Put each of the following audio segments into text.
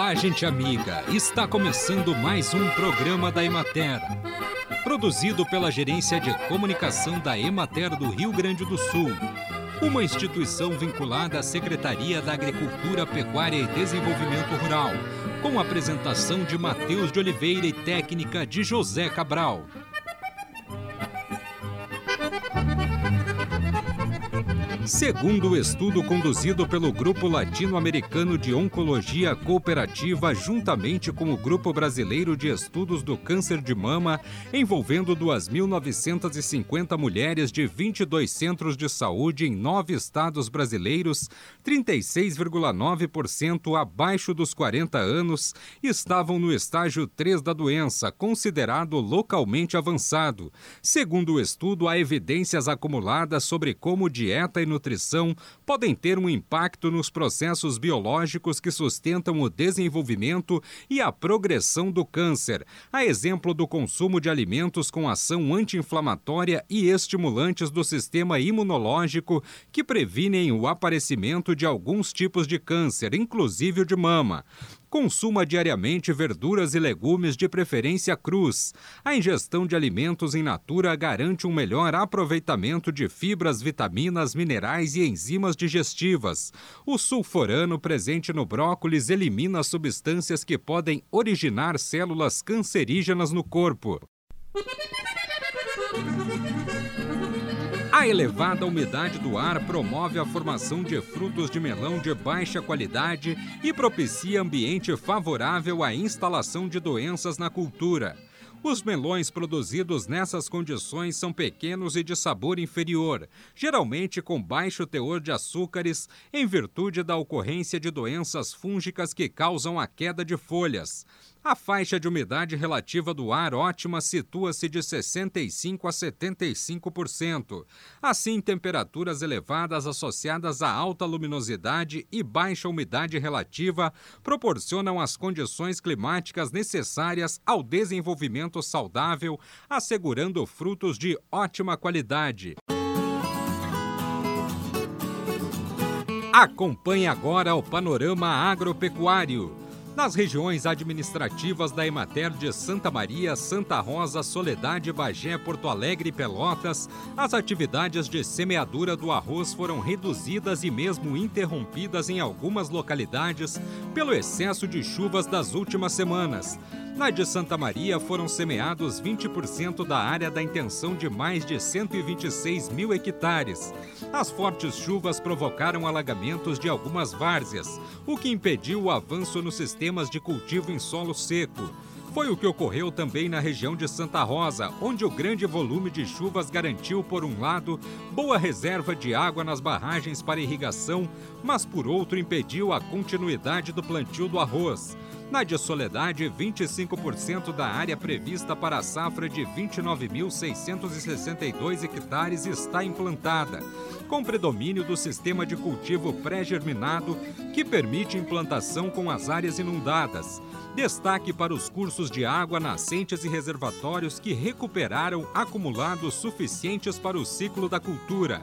Olá, gente amiga! Está começando mais um programa da Emater. Produzido pela Gerência de Comunicação da Emater do Rio Grande do Sul. Uma instituição vinculada à Secretaria da Agricultura, Pecuária e Desenvolvimento Rural. Com apresentação de Matheus de Oliveira e técnica de José Cabral. Segundo o estudo conduzido pelo Grupo Latino-Americano de Oncologia Cooperativa, juntamente com o Grupo Brasileiro de Estudos do Câncer de Mama, envolvendo 2.950 mulheres de 22 centros de saúde em nove estados brasileiros, 36,9% abaixo dos 40 anos estavam no estágio 3 da doença, considerado localmente avançado. Segundo o estudo, há evidências acumuladas sobre como dieta e podem ter um impacto nos processos biológicos que sustentam o desenvolvimento e a progressão do câncer, a exemplo do consumo de alimentos com ação anti-inflamatória e estimulantes do sistema imunológico que previnem o aparecimento de alguns tipos de câncer, inclusive o de mama. Consuma diariamente verduras e legumes de preferência crus. A ingestão de alimentos em natura garante um melhor aproveitamento de fibras, vitaminas, minerais e enzimas digestivas. O sulforano presente no brócolis elimina substâncias que podem originar células cancerígenas no corpo. A elevada umidade do ar promove a formação de frutos de melão de baixa qualidade e propicia ambiente favorável à instalação de doenças na cultura. Os melões produzidos nessas condições são pequenos e de sabor inferior, geralmente com baixo teor de açúcares, em virtude da ocorrência de doenças fúngicas que causam a queda de folhas. A faixa de umidade relativa do ar ótima situa-se de 65 a 75%. Assim, temperaturas elevadas associadas a alta luminosidade e baixa umidade relativa proporcionam as condições climáticas necessárias ao desenvolvimento saudável, assegurando frutos de ótima qualidade. Acompanhe agora o panorama agropecuário. Nas regiões administrativas da Emater de Santa Maria, Santa Rosa, Soledade, Bagé, Porto Alegre e Pelotas, as atividades de semeadura do arroz foram reduzidas e mesmo interrompidas em algumas localidades pelo excesso de chuvas das últimas semanas. Na de Santa Maria foram semeados 20% da área da intenção de mais de 126 mil hectares. As fortes chuvas provocaram alagamentos de algumas várzeas, o que impediu o avanço nos sistemas de cultivo em solo seco. Foi o que ocorreu também na região de Santa Rosa, onde o grande volume de chuvas garantiu, por um lado, boa reserva de água nas barragens para irrigação, mas por outro impediu a continuidade do plantio do arroz. Na de Soledade, 25% da área prevista para a safra de 29.662 hectares está implantada, com predomínio do sistema de cultivo pré-germinado, que permite implantação com as áreas inundadas. Destaque para os cursos de água, nascentes e reservatórios que recuperaram acumulados suficientes para o ciclo da cultura.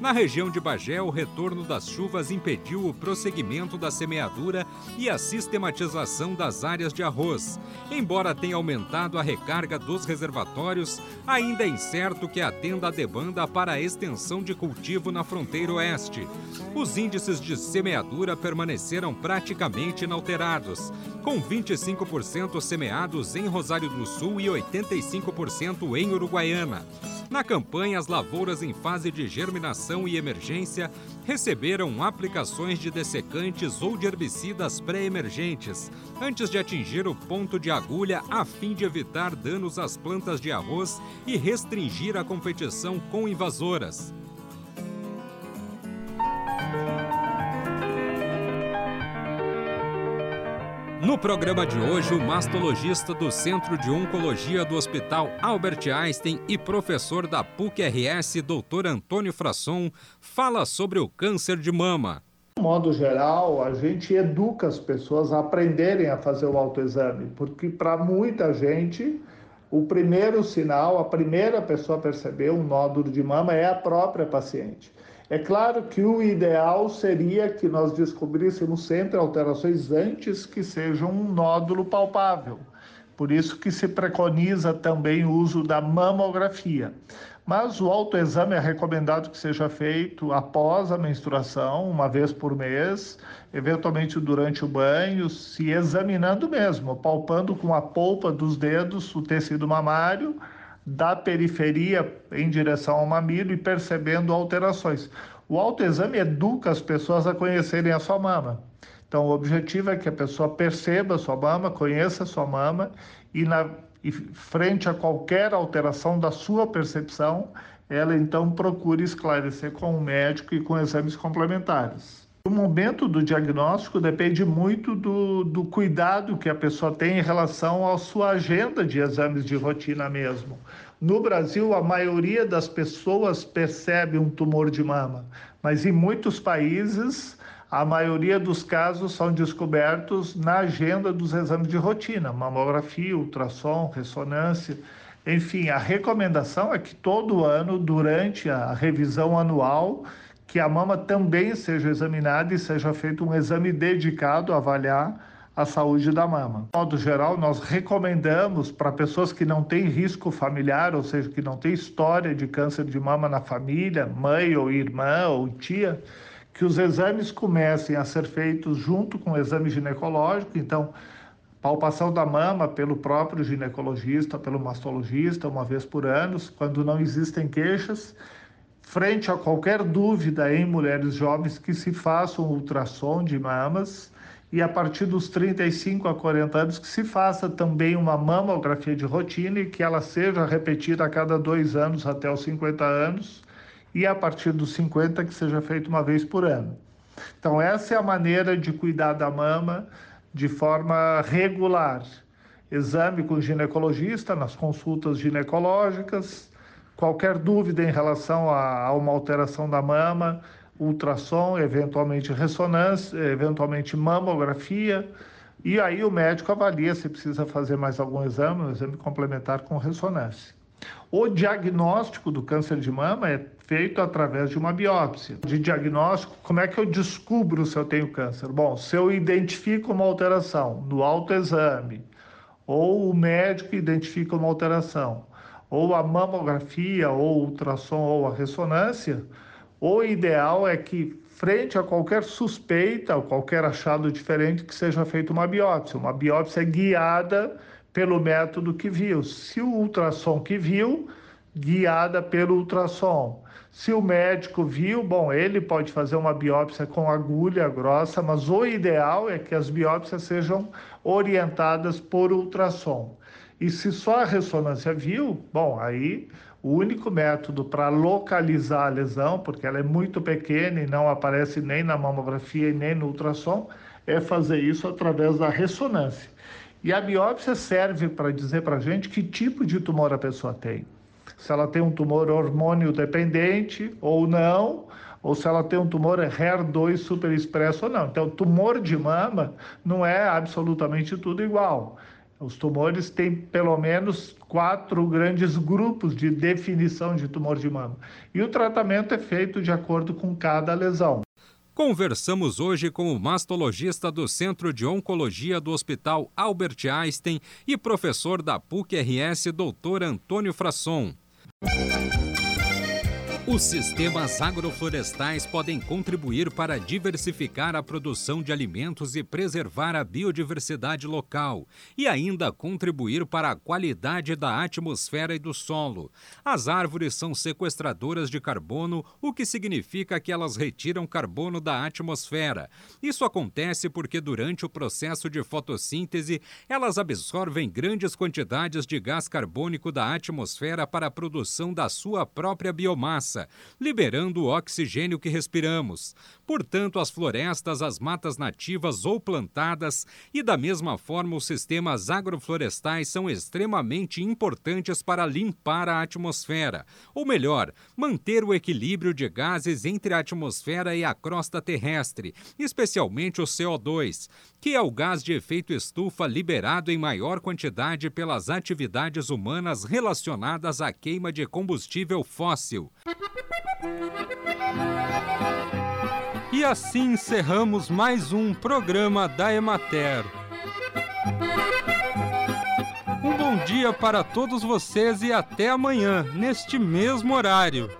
Na região de Bagé, o retorno das chuvas impediu o prosseguimento da semeadura e a sistematização das áreas de arroz. Embora tenha aumentado a recarga dos reservatórios, ainda é incerto que atenda a demanda para a extensão de cultivo na fronteira oeste. Os índices de semeadura permaneceram praticamente inalterados, com 25% semeados em Rosário do Sul e 85% em Uruguaiana. Na campanha, as lavouras em fase de germinação e emergência receberam aplicações de dessecantes ou de herbicidas pré-emergentes, antes de atingir o ponto de agulha a fim de evitar danos às plantas de arroz e restringir a competição com invasoras. No programa de hoje, o mastologista do Centro de Oncologia do Hospital Albert Einstein e professor da PUC-RS, Dr. Antônio Frasson, fala sobre o câncer de mama. De modo geral, a gente educa as pessoas a aprenderem a fazer o autoexame, porque para muita gente, o primeiro sinal, a primeira pessoa a perceber um nódulo de mama é a própria paciente. É claro que o ideal seria que nós descobríssemos sempre alterações antes que sejam um nódulo palpável. Por isso que se preconiza também o uso da mamografia. Mas o autoexame é recomendado que seja feito após a menstruação, uma vez por mês, eventualmente durante o banho, se examinando mesmo, palpando com a polpa dos dedos o tecido mamário, da periferia em direção ao mamilo e percebendo alterações. O autoexame educa as pessoas a conhecerem a sua mama. Então, o objetivo é que a pessoa perceba a sua mama, conheça a sua mama e, na, e frente a qualquer alteração da sua percepção, ela então procure esclarecer com o médico e com exames complementares. O momento do diagnóstico depende muito do, do cuidado que a pessoa tem em relação à sua agenda de exames de rotina mesmo. No Brasil, a maioria das pessoas percebe um tumor de mama, mas em muitos países, a maioria dos casos são descobertos na agenda dos exames de rotina, mamografia, ultrassom, ressonância. Enfim, a recomendação é que todo ano, durante a revisão anual, que a mama também seja examinada e seja feito um exame dedicado a avaliar a saúde da mama. De modo geral, nós recomendamos para pessoas que não têm risco familiar, ou seja, que não têm história de câncer de mama na família, mãe ou irmã ou tia, que os exames comecem a ser feitos junto com o exame ginecológico. Então, palpação da mama pelo próprio ginecologista, pelo mastologista, uma vez por ano, quando não existem queixas frente a qualquer dúvida em mulheres jovens que se façam ultrassom de mamas e a partir dos 35 a 40 anos que se faça também uma mamografia de rotina e que ela seja repetida a cada dois anos até os 50 anos e a partir dos 50 que seja feita uma vez por ano. Então essa é a maneira de cuidar da mama de forma regular. Exame com ginecologista nas consultas ginecológicas, Qualquer dúvida em relação a, a uma alteração da mama, ultrassom, eventualmente ressonância, eventualmente mamografia, e aí o médico avalia se precisa fazer mais algum exame, um exame complementar com ressonância. O diagnóstico do câncer de mama é feito através de uma biópsia. De diagnóstico, como é que eu descubro se eu tenho câncer? Bom, se eu identifico uma alteração no autoexame, ou o médico identifica uma alteração, ou a mamografia, ou ultrassom, ou a ressonância, o ideal é que, frente a qualquer suspeita ou qualquer achado diferente, que seja feita uma biópsia. Uma biópsia guiada pelo método que viu. Se o ultrassom que viu, guiada pelo ultrassom. Se o médico viu, bom, ele pode fazer uma biópsia com agulha grossa, mas o ideal é que as biópsias sejam orientadas por ultrassom. E se só a ressonância viu, bom, aí o único método para localizar a lesão, porque ela é muito pequena e não aparece nem na mamografia e nem no ultrassom, é fazer isso através da ressonância. E a biópsia serve para dizer para a gente que tipo de tumor a pessoa tem. Se ela tem um tumor hormônio dependente ou não, ou se ela tem um tumor HER2 superexpresso ou não. Então, tumor de mama não é absolutamente tudo igual. Os tumores têm pelo menos quatro grandes grupos de definição de tumor de mama. E o tratamento é feito de acordo com cada lesão. Conversamos hoje com o mastologista do Centro de Oncologia do Hospital Albert Einstein e professor da PUC-RS, Dr. Antônio Frasson. Os sistemas agroflorestais podem contribuir para diversificar a produção de alimentos e preservar a biodiversidade local, e ainda contribuir para a qualidade da atmosfera e do solo. As árvores são sequestradoras de carbono, o que significa que elas retiram carbono da atmosfera. Isso acontece porque, durante o processo de fotossíntese, elas absorvem grandes quantidades de gás carbônico da atmosfera para a produção da sua própria biomassa liberando o oxigênio que respiramos. Portanto, as florestas, as matas nativas ou plantadas e, da mesma forma, os sistemas agroflorestais são extremamente importantes para limpar a atmosfera, ou melhor, manter o equilíbrio de gases entre a atmosfera e a crosta terrestre, especialmente o CO2, que é o gás de efeito estufa liberado em maior quantidade pelas atividades humanas relacionadas à queima de combustível fóssil. E assim encerramos mais um programa da Emater. Um bom dia para todos vocês e até amanhã, neste mesmo horário.